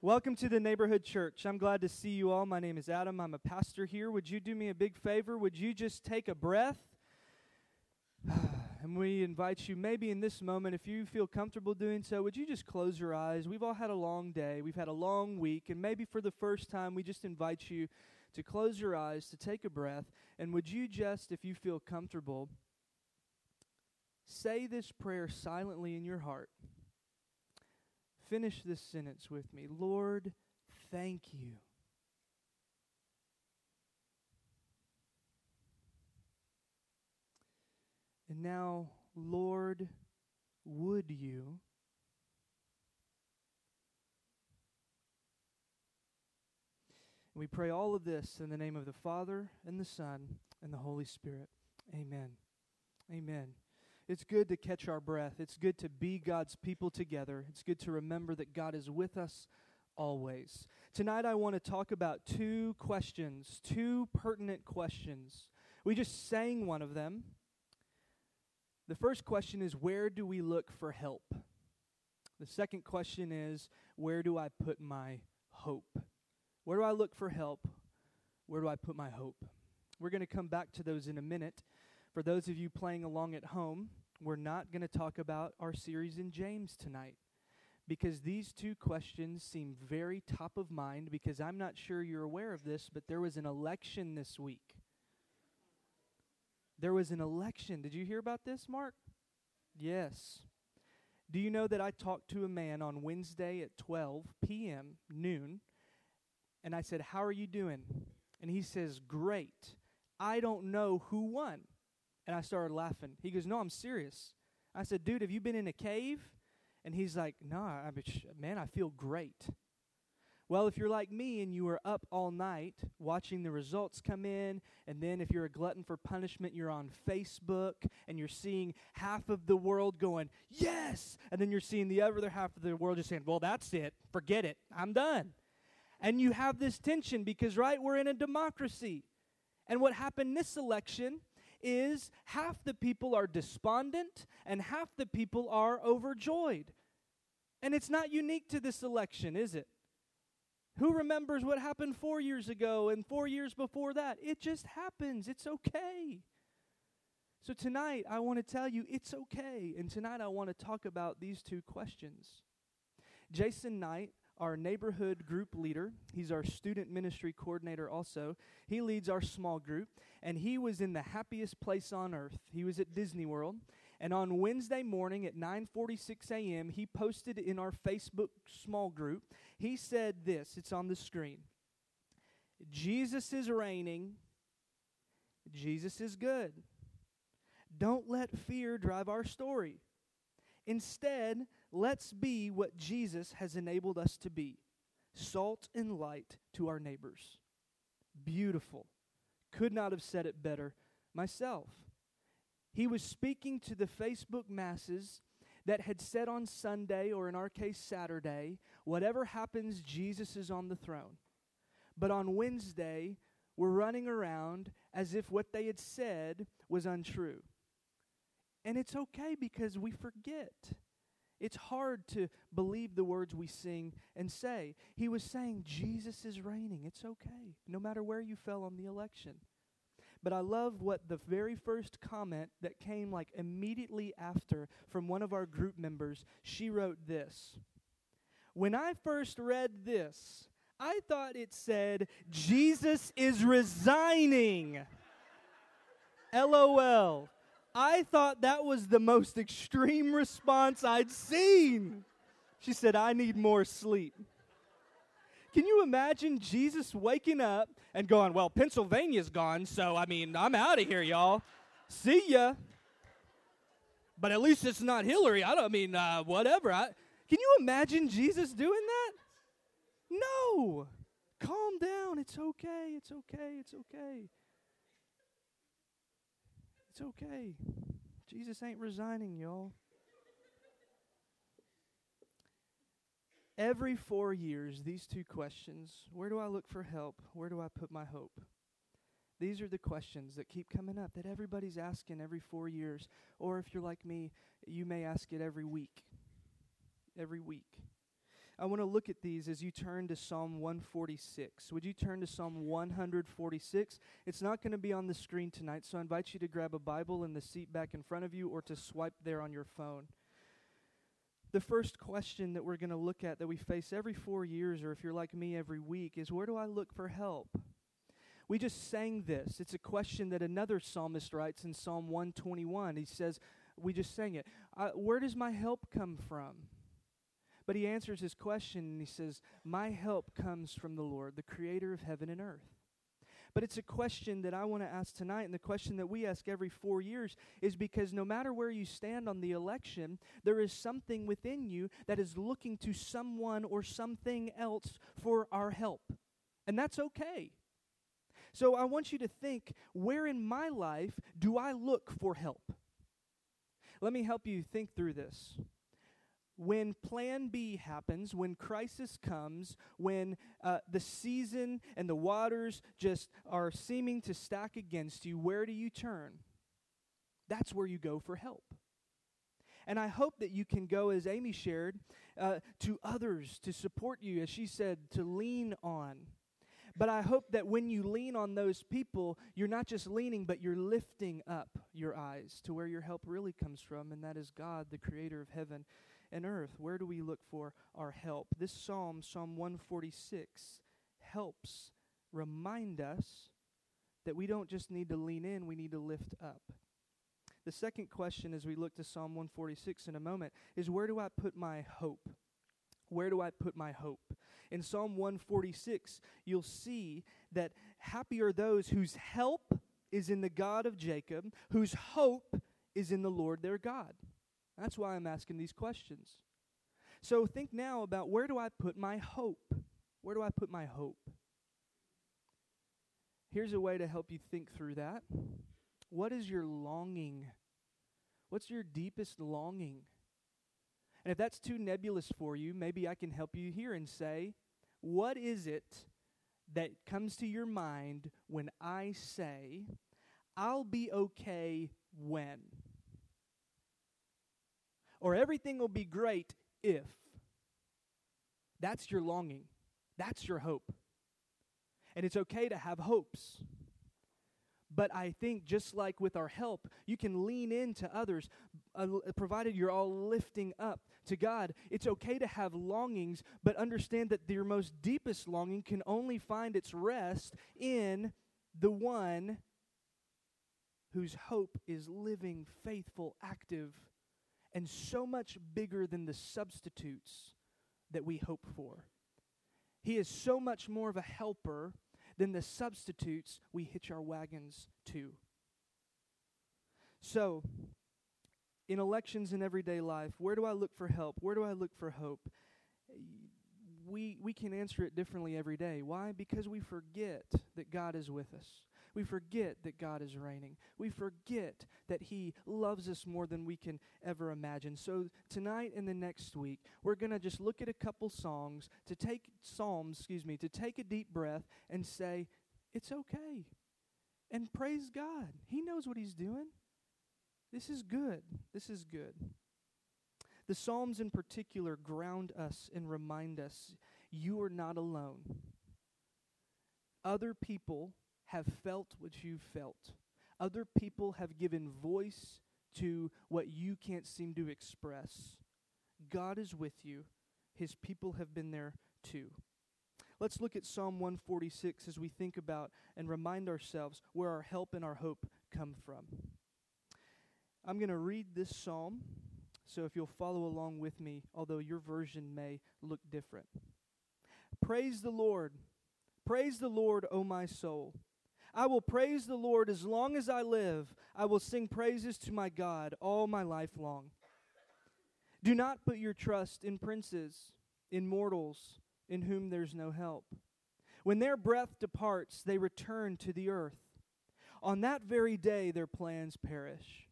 Welcome to the neighborhood church. I'm glad to see you all. My name is Adam. I'm a pastor here. Would you do me a big favor? Would you just take a breath? and we invite you, maybe in this moment, if you feel comfortable doing so, would you just close your eyes? We've all had a long day, we've had a long week, and maybe for the first time, we just invite you to close your eyes, to take a breath, and would you just, if you feel comfortable, say this prayer silently in your heart? Finish this sentence with me Lord, thank you. And now, Lord, would you? we pray all of this in the name of the Father, and the Son, and the Holy Spirit. Amen. Amen. It's good to catch our breath. It's good to be God's people together. It's good to remember that God is with us always. Tonight, I want to talk about two questions, two pertinent questions. We just sang one of them. The first question is Where do we look for help? The second question is Where do I put my hope? Where do I look for help? Where do I put my hope? We're going to come back to those in a minute. For those of you playing along at home, we're not going to talk about our series in James tonight because these two questions seem very top of mind because I'm not sure you're aware of this, but there was an election this week. There was an election. Did you hear about this, Mark? Yes. Do you know that I talked to a man on Wednesday at 12 p.m., noon, and I said, How are you doing? And he says, Great. I don't know who won. And I started laughing. He goes, No, I'm serious. I said, Dude, have you been in a cave? And he's like, No, I mean, man, I feel great. Well, if you're like me and you were up all night watching the results come in, and then if you're a glutton for punishment, you're on Facebook and you're seeing half of the world going, Yes! And then you're seeing the other half of the world just saying, Well, that's it. Forget it. I'm done. And you have this tension because, right, we're in a democracy. And what happened this election is half the people are despondent and half the people are overjoyed. And it's not unique to this election, is it? Who remembers what happened four years ago and four years before that? It just happens. It's okay. So tonight, I want to tell you it's okay. And tonight, I want to talk about these two questions. Jason Knight our neighborhood group leader. He's our student ministry coordinator also. He leads our small group, and he was in the happiest place on earth. He was at Disney World. And on Wednesday morning at 9:46 a.m., he posted in our Facebook small group. He said this, it's on the screen. Jesus is reigning. Jesus is good. Don't let fear drive our story. Instead, let's be what Jesus has enabled us to be salt and light to our neighbors. Beautiful. Could not have said it better myself. He was speaking to the Facebook masses that had said on Sunday, or in our case, Saturday, whatever happens, Jesus is on the throne. But on Wednesday, we're running around as if what they had said was untrue. And it's okay because we forget. It's hard to believe the words we sing and say. He was saying, Jesus is reigning. It's okay, no matter where you fell on the election. But I love what the very first comment that came like immediately after from one of our group members. She wrote this When I first read this, I thought it said, Jesus is resigning. LOL. I thought that was the most extreme response I'd seen. She said, I need more sleep. Can you imagine Jesus waking up and going, Well, Pennsylvania's gone, so I mean, I'm out of here, y'all. See ya. But at least it's not Hillary. I don't mean, uh, whatever. I, can you imagine Jesus doing that? No. Calm down. It's okay. It's okay. It's okay. It's okay. Jesus ain't resigning, y'all. Every four years, these two questions where do I look for help? Where do I put my hope? These are the questions that keep coming up that everybody's asking every four years. Or if you're like me, you may ask it every week. Every week. I want to look at these as you turn to Psalm 146. Would you turn to Psalm 146? It's not going to be on the screen tonight, so I invite you to grab a Bible in the seat back in front of you or to swipe there on your phone. The first question that we're going to look at that we face every four years, or if you're like me, every week, is where do I look for help? We just sang this. It's a question that another psalmist writes in Psalm 121. He says, We just sang it. Uh, where does my help come from? But he answers his question and he says, My help comes from the Lord, the creator of heaven and earth. But it's a question that I want to ask tonight, and the question that we ask every four years is because no matter where you stand on the election, there is something within you that is looking to someone or something else for our help. And that's okay. So I want you to think where in my life do I look for help? Let me help you think through this when plan B happens, when crisis comes, when uh, the season and the waters just are seeming to stack against you, where do you turn? That's where you go for help. And I hope that you can go, as Amy shared, uh, to others to support you, as she said, to lean on. But I hope that when you lean on those people, you're not just leaning, but you're lifting up your eyes to where your help really comes from, and that is God, the creator of heaven and earth. Where do we look for our help? This psalm, Psalm 146, helps remind us that we don't just need to lean in, we need to lift up. The second question as we look to Psalm 146 in a moment is where do I put my hope? Where do I put my hope? In Psalm 146, you'll see that happy are those whose help is in the God of Jacob, whose hope is in the Lord their God. That's why I'm asking these questions. So think now about where do I put my hope? Where do I put my hope? Here's a way to help you think through that. What is your longing? What's your deepest longing? And if that's too nebulous for you, maybe I can help you here and say, what is it that comes to your mind when I say, I'll be okay when? Or everything will be great if. That's your longing. That's your hope. And it's okay to have hopes. But I think just like with our help, you can lean into others, uh, provided you're all lifting up to God. It's okay to have longings, but understand that your most deepest longing can only find its rest in the one whose hope is living, faithful, active, and so much bigger than the substitutes that we hope for. He is so much more of a helper than the substitutes we hitch our wagons to. So, in elections in everyday life, where do I look for help? Where do I look for hope? We, we can answer it differently every day. Why? Because we forget that God is with us. We forget that God is reigning. We forget that He loves us more than we can ever imagine. So, tonight and the next week, we're going to just look at a couple songs to take Psalms, excuse me, to take a deep breath and say, It's okay. And praise God. He knows what He's doing. This is good. This is good. The Psalms in particular ground us and remind us you are not alone. Other people have felt what you've felt. Other people have given voice to what you can't seem to express. God is with you. His people have been there too. Let's look at Psalm 146 as we think about and remind ourselves where our help and our hope come from. I'm going to read this psalm, so if you'll follow along with me, although your version may look different. Praise the Lord. Praise the Lord, O my soul. I will praise the Lord as long as I live. I will sing praises to my God all my life long. Do not put your trust in princes, in mortals, in whom there's no help. When their breath departs, they return to the earth. On that very day, their plans perish.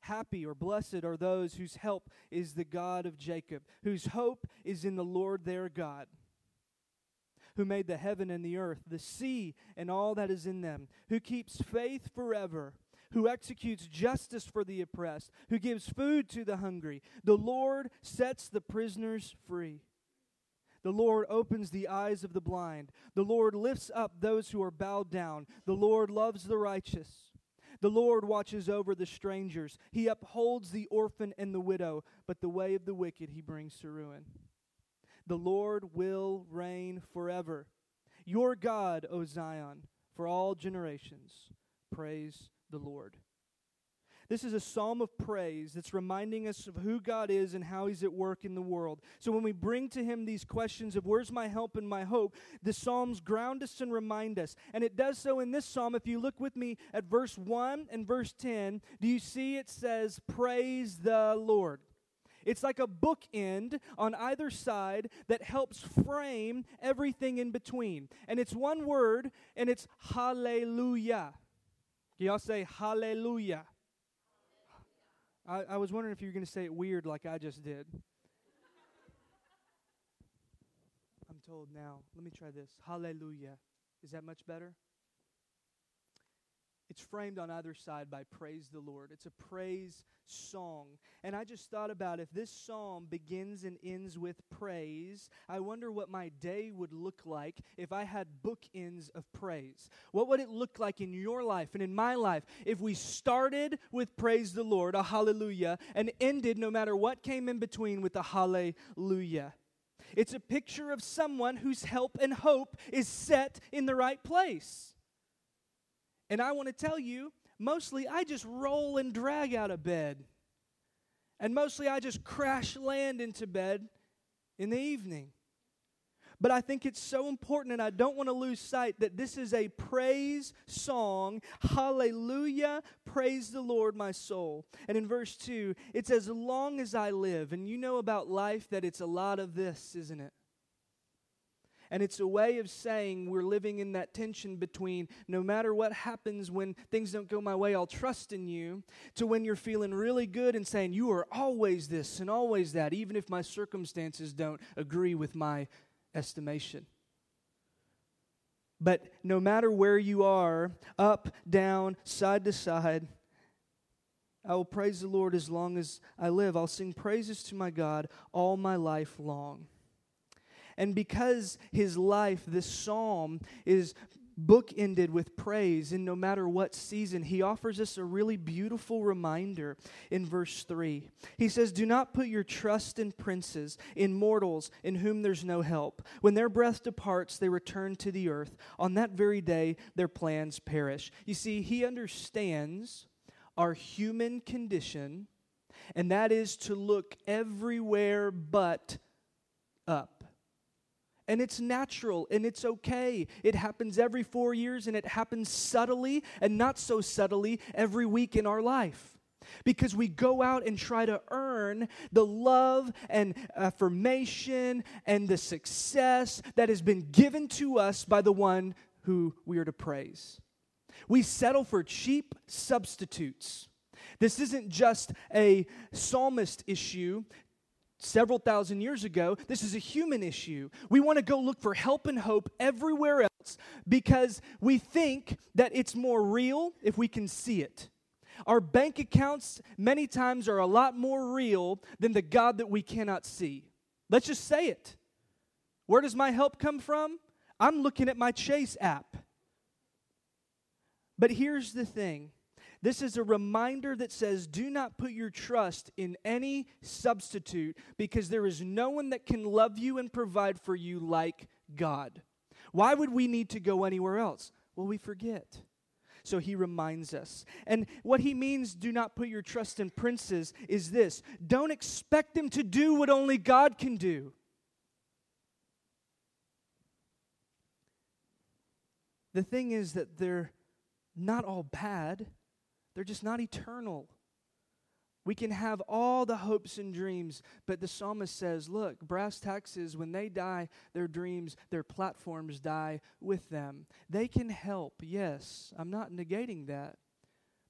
Happy or blessed are those whose help is the God of Jacob, whose hope is in the Lord their God who made the heaven and the earth, the sea and all that is in them, who keeps faith forever, who executes justice for the oppressed, who gives food to the hungry. The Lord sets the prisoners free. The Lord opens the eyes of the blind. The Lord lifts up those who are bowed down. The Lord loves the righteous. The Lord watches over the strangers. He upholds the orphan and the widow, but the way of the wicked he brings to ruin. The Lord will reign forever. Your God, O Zion, for all generations. Praise the Lord. This is a psalm of praise that's reminding us of who God is and how He's at work in the world. So when we bring to Him these questions of where's my help and my hope, the Psalms ground us and remind us. And it does so in this psalm. If you look with me at verse 1 and verse 10, do you see it says, Praise the Lord? It's like a bookend on either side that helps frame everything in between. And it's one word, and it's hallelujah. Can y'all say hallelujah? I, I was wondering if you were going to say it weird like I just did. I'm told now. Let me try this. Hallelujah. Is that much better? It's framed on either side by praise the Lord. It's a praise song. And I just thought about if this psalm begins and ends with praise, I wonder what my day would look like if I had bookends of praise. What would it look like in your life and in my life if we started with praise the Lord, a hallelujah, and ended no matter what came in between with a hallelujah? It's a picture of someone whose help and hope is set in the right place. And I want to tell you, mostly I just roll and drag out of bed. And mostly I just crash land into bed in the evening. But I think it's so important, and I don't want to lose sight that this is a praise song. Hallelujah, praise the Lord, my soul. And in verse 2, it's as long as I live. And you know about life that it's a lot of this, isn't it? And it's a way of saying we're living in that tension between no matter what happens when things don't go my way, I'll trust in you, to when you're feeling really good and saying, You are always this and always that, even if my circumstances don't agree with my estimation. But no matter where you are, up, down, side to side, I will praise the Lord as long as I live. I'll sing praises to my God all my life long. And because his life, this psalm, is bookended with praise, and no matter what season, he offers us a really beautiful reminder in verse 3. He says, Do not put your trust in princes, in mortals, in whom there's no help. When their breath departs, they return to the earth. On that very day, their plans perish. You see, he understands our human condition, and that is to look everywhere but up. And it's natural and it's okay. It happens every four years and it happens subtly and not so subtly every week in our life. Because we go out and try to earn the love and affirmation and the success that has been given to us by the one who we are to praise. We settle for cheap substitutes. This isn't just a psalmist issue several thousand years ago. This is a human issue. We want to go look for help and hope everywhere else because we think that it's more real if we can see it. Our bank accounts, many times, are a lot more real than the God that we cannot see. Let's just say it. Where does my help come from? I'm looking at my Chase app. But here's the thing this is a reminder that says, do not put your trust in any substitute because there is no one that can love you and provide for you like God. Why would we need to go anywhere else? Well, we forget. So he reminds us. And what he means, do not put your trust in princes, is this don't expect them to do what only God can do. The thing is that they're not all bad. They're just not eternal. We can have all the hopes and dreams, but the psalmist says, look, brass taxes, when they die, their dreams, their platforms die with them. They can help, yes. I'm not negating that.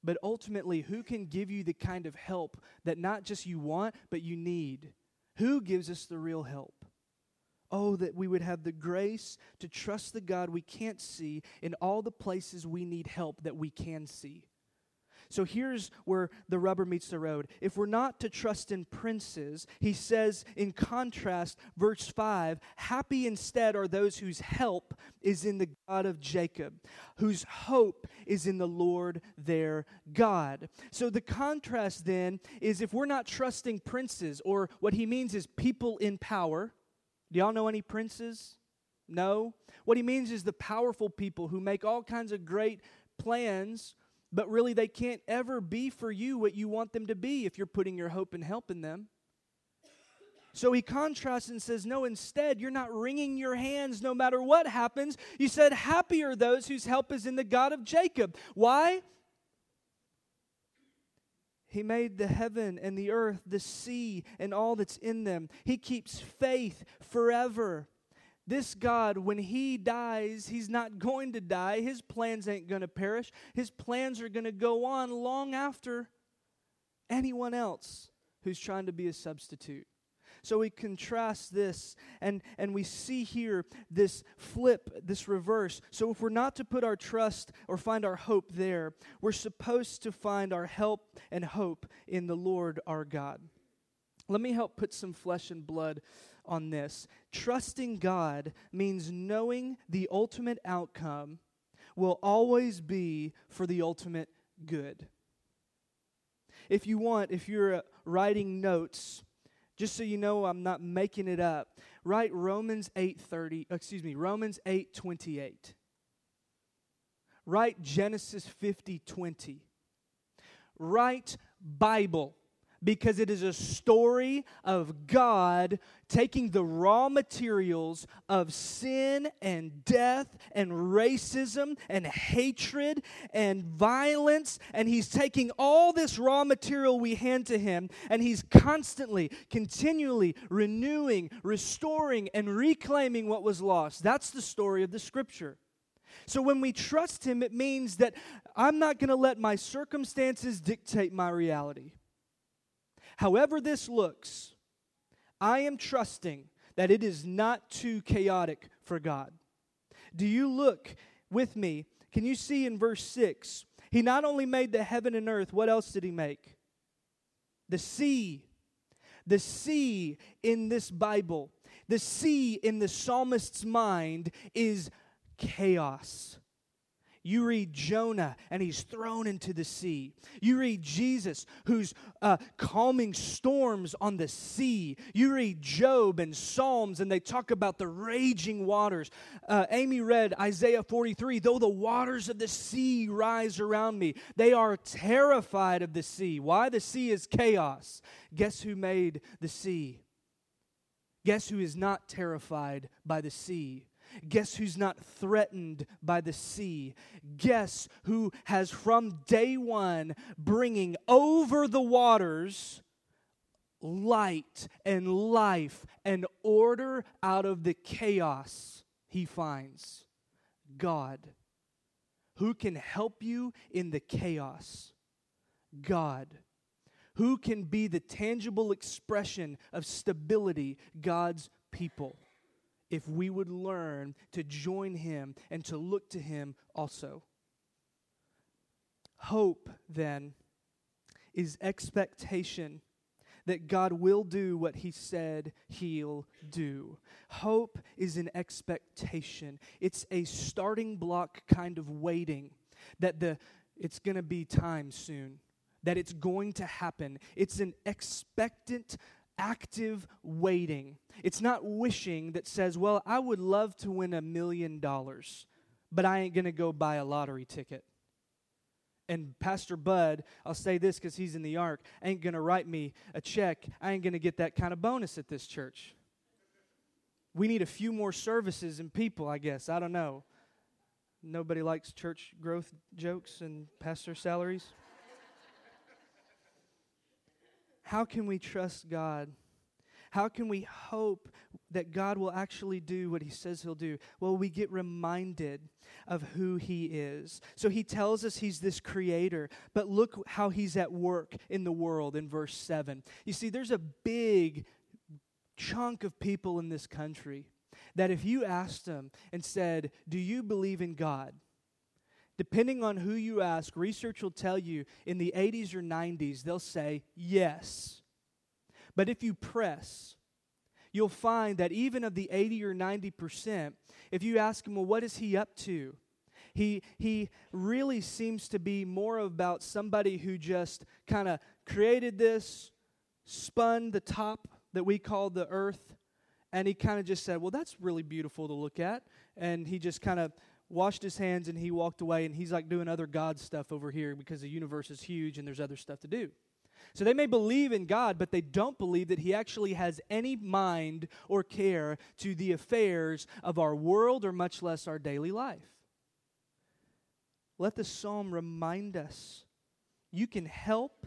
But ultimately, who can give you the kind of help that not just you want, but you need? Who gives us the real help? Oh, that we would have the grace to trust the God we can't see in all the places we need help that we can see. So here's where the rubber meets the road. If we're not to trust in princes, he says in contrast, verse 5 Happy instead are those whose help is in the God of Jacob, whose hope is in the Lord their God. So the contrast then is if we're not trusting princes, or what he means is people in power. Do y'all know any princes? No. What he means is the powerful people who make all kinds of great plans but really they can't ever be for you what you want them to be if you're putting your hope and help in them. So he contrasts and says, No, instead, you're not wringing your hands no matter what happens. You said, Happy are those whose help is in the God of Jacob. Why? He made the heaven and the earth, the sea, and all that's in them. He keeps faith forever. This God, when He dies, He's not going to die. His plans ain't going to perish. His plans are going to go on long after anyone else who's trying to be a substitute. So we contrast this and, and we see here this flip, this reverse. So if we're not to put our trust or find our hope there, we're supposed to find our help and hope in the Lord our God. Let me help put some flesh and blood on this. Trusting God means knowing the ultimate outcome will always be for the ultimate good. If you want, if you're uh, writing notes, just so you know I'm not making it up, write Romans 8:30, excuse me, Romans 8:28. Write Genesis 50:20. Write Bible because it is a story of God taking the raw materials of sin and death and racism and hatred and violence, and He's taking all this raw material we hand to Him, and He's constantly, continually renewing, restoring, and reclaiming what was lost. That's the story of the Scripture. So when we trust Him, it means that I'm not going to let my circumstances dictate my reality. However, this looks, I am trusting that it is not too chaotic for God. Do you look with me? Can you see in verse 6? He not only made the heaven and earth, what else did he make? The sea. The sea in this Bible, the sea in the psalmist's mind is chaos. You read Jonah, and he's thrown into the sea. You read Jesus, who's uh, calming storms on the sea. You read Job and Psalms, and they talk about the raging waters. Uh, Amy read Isaiah 43 Though the waters of the sea rise around me, they are terrified of the sea. Why? The sea is chaos. Guess who made the sea? Guess who is not terrified by the sea? Guess who's not threatened by the sea? Guess who has from day one bringing over the waters light and life and order out of the chaos he finds? God. Who can help you in the chaos? God. Who can be the tangible expression of stability? God's people if we would learn to join him and to look to him also. Hope, then, is expectation that God will do what he said he'll do. Hope is an expectation. It's a starting block kind of waiting that the it's going to be time soon. That it's going to happen. It's an expectant active waiting. It's not wishing that says, Well, I would love to win a million dollars, but I ain't going to go buy a lottery ticket. And Pastor Bud, I'll say this because he's in the ark, ain't going to write me a check. I ain't going to get that kind of bonus at this church. We need a few more services and people, I guess. I don't know. Nobody likes church growth jokes and pastor salaries. How can we trust God? How can we hope that God will actually do what he says he'll do? Well, we get reminded of who he is. So he tells us he's this creator, but look how he's at work in the world in verse 7. You see, there's a big chunk of people in this country that if you asked them and said, Do you believe in God? Depending on who you ask, research will tell you in the 80s or 90s, they'll say yes. But if you press, you'll find that even of the 80 or 90%, if you ask him, well, what is he up to? He, he really seems to be more about somebody who just kind of created this, spun the top that we call the earth, and he kind of just said, Well, that's really beautiful to look at. And he just kind of washed his hands and he walked away, and he's like doing other God stuff over here because the universe is huge and there's other stuff to do. So they may believe in God, but they don't believe that He actually has any mind or care to the affairs of our world or much less our daily life. Let the psalm remind us you can help,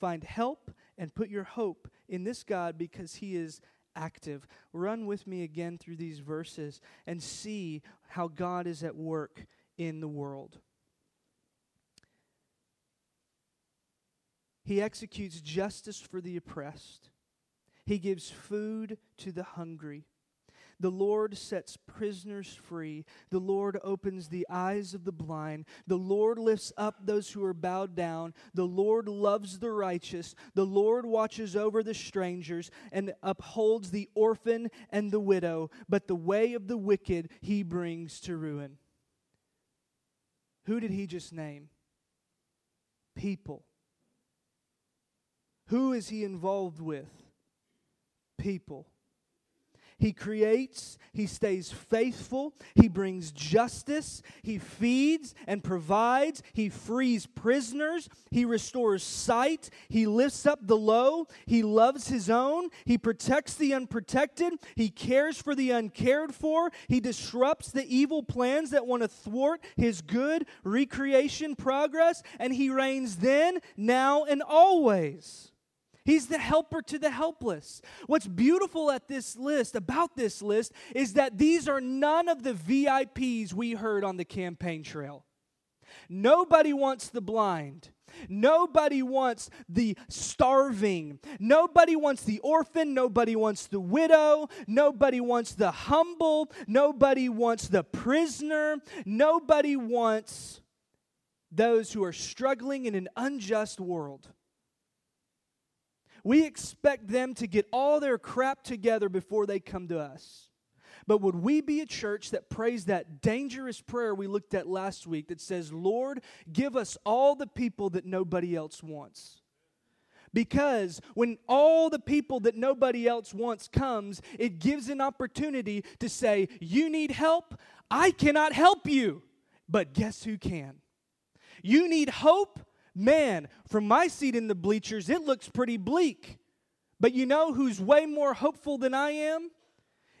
find help, and put your hope in this God because He is active. Run with me again through these verses and see how God is at work in the world. He executes justice for the oppressed. He gives food to the hungry. The Lord sets prisoners free. The Lord opens the eyes of the blind. The Lord lifts up those who are bowed down. The Lord loves the righteous. The Lord watches over the strangers and upholds the orphan and the widow. But the way of the wicked he brings to ruin. Who did he just name? People. Who is he involved with? People. He creates, He stays faithful, He brings justice, He feeds and provides, He frees prisoners, He restores sight, He lifts up the low, He loves His own, He protects the unprotected, He cares for the uncared for, He disrupts the evil plans that want to thwart His good recreation progress, and He reigns then, now, and always. He's the helper to the helpless. What's beautiful at this list, about this list, is that these are none of the VIPs we heard on the campaign trail. Nobody wants the blind. Nobody wants the starving. Nobody wants the orphan. Nobody wants the widow. Nobody wants the humble. Nobody wants the prisoner. Nobody wants those who are struggling in an unjust world. We expect them to get all their crap together before they come to us. But would we be a church that prays that dangerous prayer we looked at last week that says, Lord, give us all the people that nobody else wants? Because when all the people that nobody else wants comes, it gives an opportunity to say, You need help? I cannot help you. But guess who can? You need hope? Man, from my seat in the bleachers, it looks pretty bleak. But you know who's way more hopeful than I am?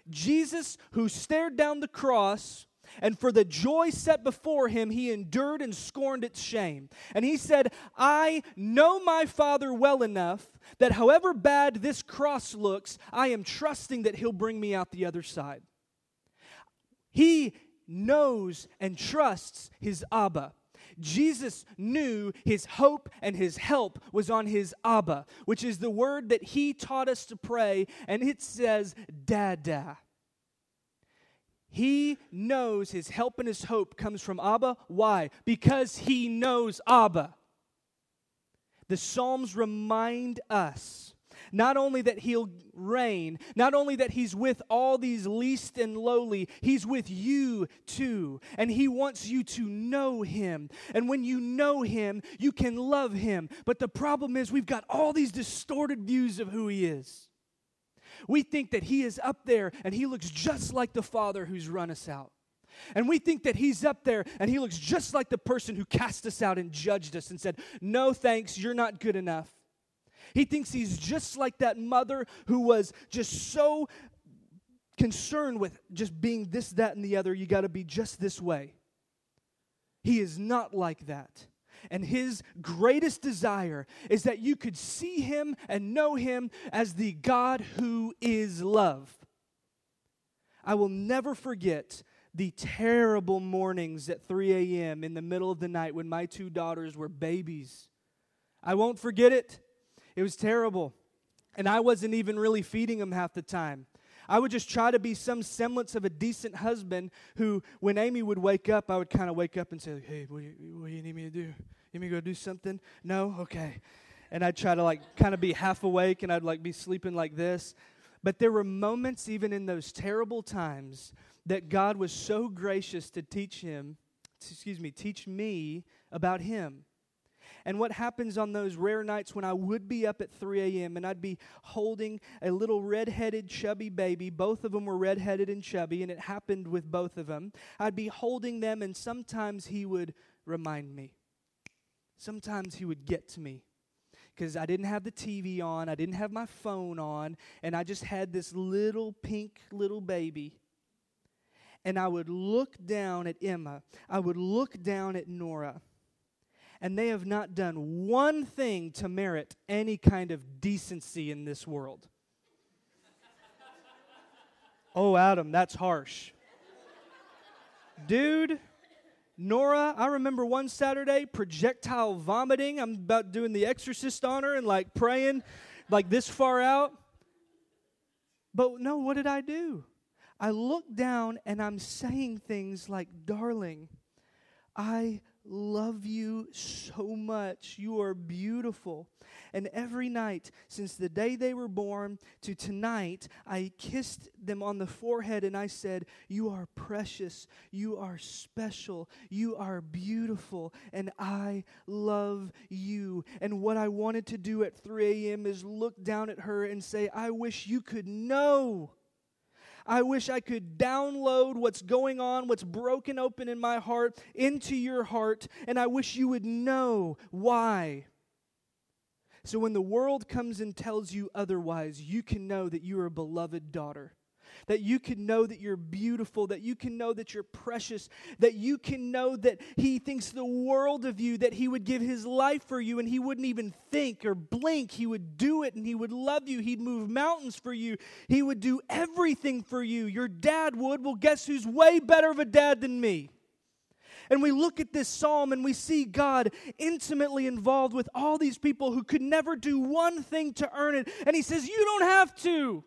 Jesus, who stared down the cross, and for the joy set before him, he endured and scorned its shame. And he said, I know my Father well enough that however bad this cross looks, I am trusting that he'll bring me out the other side. He knows and trusts his Abba. Jesus knew his hope and his help was on his Abba, which is the word that he taught us to pray, and it says, Dada. He knows his help and his hope comes from Abba. Why? Because he knows Abba. The Psalms remind us not only that he'll reign, not only that he's with all these least and lowly, he's with you too. And he wants you to know him. And when you know him, you can love him. But the problem is, we've got all these distorted views of who he is. We think that he is up there and he looks just like the father who's run us out. And we think that he's up there and he looks just like the person who cast us out and judged us and said, No thanks, you're not good enough. He thinks he's just like that mother who was just so concerned with just being this, that, and the other. You got to be just this way. He is not like that. And his greatest desire is that you could see him and know him as the God who is love. I will never forget the terrible mornings at 3 a.m. in the middle of the night when my two daughters were babies. I won't forget it. It was terrible. And I wasn't even really feeding him half the time. I would just try to be some semblance of a decent husband who, when Amy would wake up, I would kind of wake up and say, Hey, what do, you, what do you need me to do? You need me to go do something? No? Okay. And I'd try to like kind of be half awake and I'd like be sleeping like this. But there were moments, even in those terrible times, that God was so gracious to teach him, excuse me, teach me about him. And what happens on those rare nights when I would be up at 3 a.m. and I'd be holding a little red-headed, chubby baby. Both of them were red-headed and chubby, and it happened with both of them. I'd be holding them, and sometimes he would remind me. Sometimes he would get to me because I didn't have the TV on, I didn't have my phone on, and I just had this little pink little baby. And I would look down at Emma, I would look down at Nora, and they have not done one thing to merit any kind of decency in this world. oh, Adam, that's harsh. Dude, Nora, I remember one Saturday projectile vomiting. I'm about doing the exorcist on her and like praying like this far out. But no, what did I do? I look down and I'm saying things like, darling, I love you so much. You are beautiful. And every night, since the day they were born to tonight, I kissed them on the forehead and I said, You are precious. You are special. You are beautiful. And I love you. And what I wanted to do at 3 a.m. is look down at her and say, I wish you could know I wish I could download what's going on, what's broken open in my heart, into your heart, and I wish you would know why. So when the world comes and tells you otherwise, you can know that you are a beloved daughter that you can know that you're beautiful, that you can know that you're precious, that you can know that He thinks the world of you, that He would give His life for you and He wouldn't even think or blink. He would do it and He would love you. He'd move mountains for you. He would do everything for you. Your dad would. Well, guess who's way better of a dad than me? And we look at this psalm and we see God intimately involved with all these people who could never do one thing to earn it. And He says, You don't have to.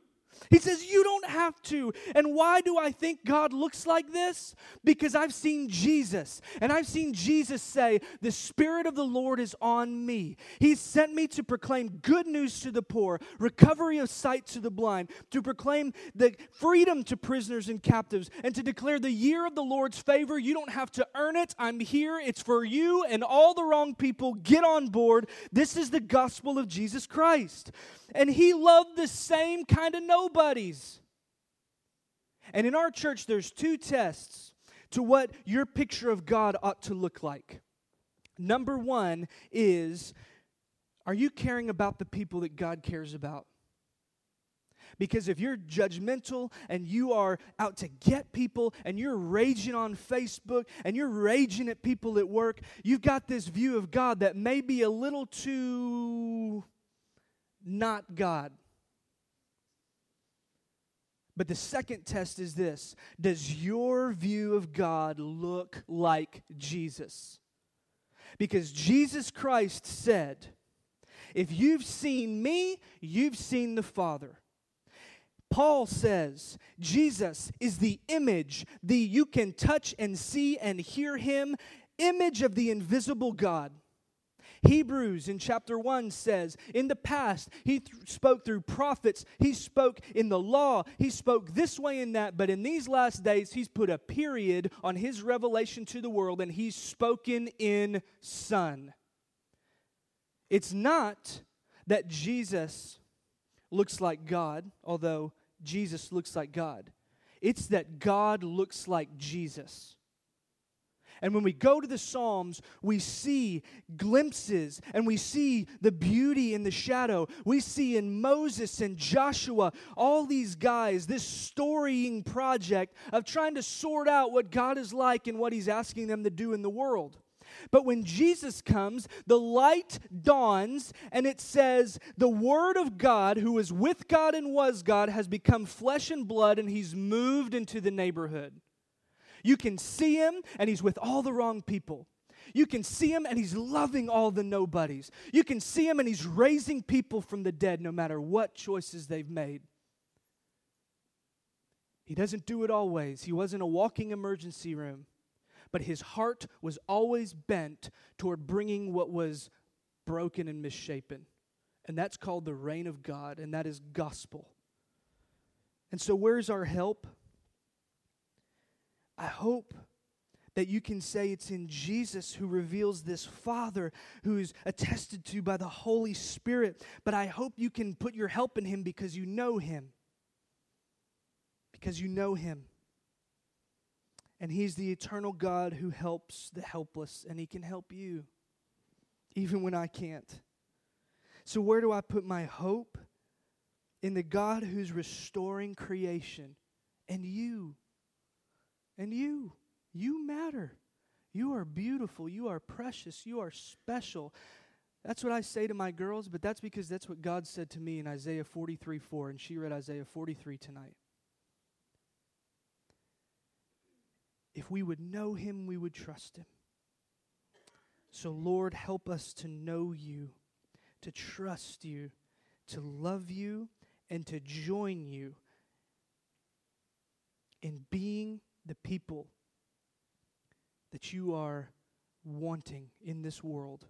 He says, You don't have to. And why do I think God looks like this? Because I've seen Jesus. And I've seen Jesus say, The Spirit of the Lord is on me. He sent me to proclaim good news to the poor, recovery of sight to the blind, to proclaim the freedom to prisoners and captives, and to declare the year of the Lord's favor. You don't have to earn it. I'm here. It's for you and all the wrong people. Get on board. This is the gospel of Jesus Christ. And he loved the same kind of nobodies. And in our church, there's two tests to what your picture of God ought to look like. Number one is Are you caring about the people that God cares about? Because if you're judgmental and you are out to get people and you're raging on Facebook and you're raging at people at work, you've got this view of God that may be a little too not God. But the second test is this Does your view of God look like Jesus? Because Jesus Christ said, If you've seen me, you've seen the Father. Paul says Jesus is the image, the you can touch and see and hear him, image of the invisible God. Hebrews in chapter 1 says, In the past, he th- spoke through prophets, he spoke in the law, he spoke this way and that, but in these last days, he's put a period on his revelation to the world and he's spoken in Son. It's not that Jesus looks like God, although Jesus looks like God. It's that God looks like Jesus. And when we go to the Psalms, we see glimpses and we see the beauty in the shadow. We see in Moses and Joshua, all these guys, this storying project of trying to sort out what God is like and what He's asking them to do in the world. But when Jesus comes, the light dawns, and it says, The Word of God, who is with God and was God, has become flesh and blood, and He's moved into the neighborhood. You can see him, and he's with all the wrong people. You can see him, and he's loving all the nobodies. You can see him, and he's raising people from the dead no matter what choices they've made. He doesn't do it always. He wasn't a walking emergency room, but his heart was always bent toward bringing what was broken and misshapen. And that's called the reign of God, and that is gospel. And so, where's our help? I hope that you can say it's in Jesus who reveals this Father who is attested to by the Holy Spirit. But I hope you can put your help in Him because you know Him. Because you know Him. And He's the eternal God who helps the helpless, and He can help you, even when I can't. So, where do I put my hope? In the God who's restoring creation, and you, and you. You matter. You are beautiful. You are precious. You are special. That's what I say to my girls, but that's because that's what God said to me in Isaiah 43 4, and she read Isaiah 43 tonight. If we would know Him, we would trust Him. So, Lord, help us to know you, to trust you, to love you, and to join you in being the people that you are wanting in this world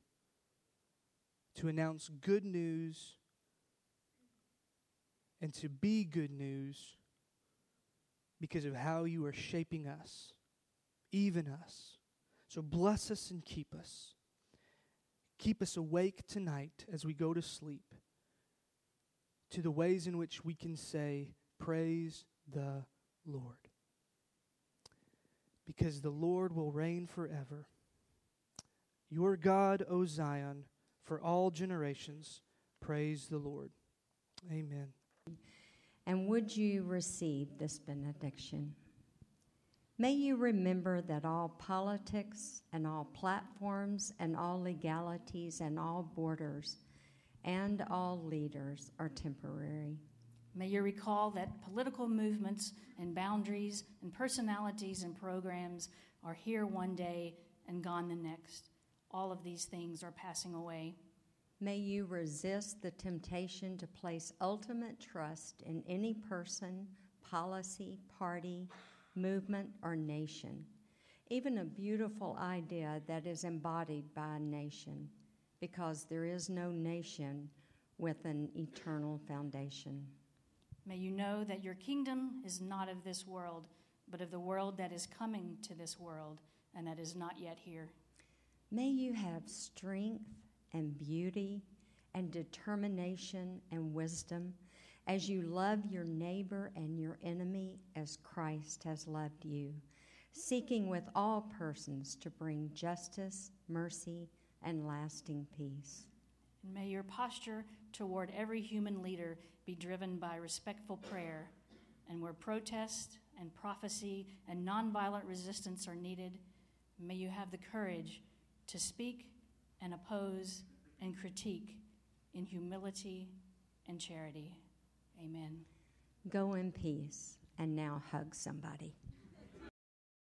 to announce good news and to be good news because of how you are shaping us, even us. So bless us and keep us. Keep us awake tonight as we go to sleep to the ways in which we can say, Praise the Lord because the Lord will reign forever. Your God, O Zion, for all generations, praise the Lord. Amen. And would you receive this benediction? May you remember that all politics and all platforms and all legalities and all borders and all leaders are temporary May you recall that political movements and boundaries and personalities and programs are here one day and gone the next. All of these things are passing away. May you resist the temptation to place ultimate trust in any person, policy, party, movement, or nation, even a beautiful idea that is embodied by a nation, because there is no nation with an eternal foundation. May you know that your kingdom is not of this world, but of the world that is coming to this world and that is not yet here. May you have strength and beauty and determination and wisdom as you love your neighbor and your enemy as Christ has loved you, seeking with all persons to bring justice, mercy, and lasting peace. And may your posture toward every human leader be driven by respectful prayer, and where protest and prophecy and nonviolent resistance are needed, may you have the courage to speak and oppose and critique in humility and charity. Amen. Go in peace and now hug somebody.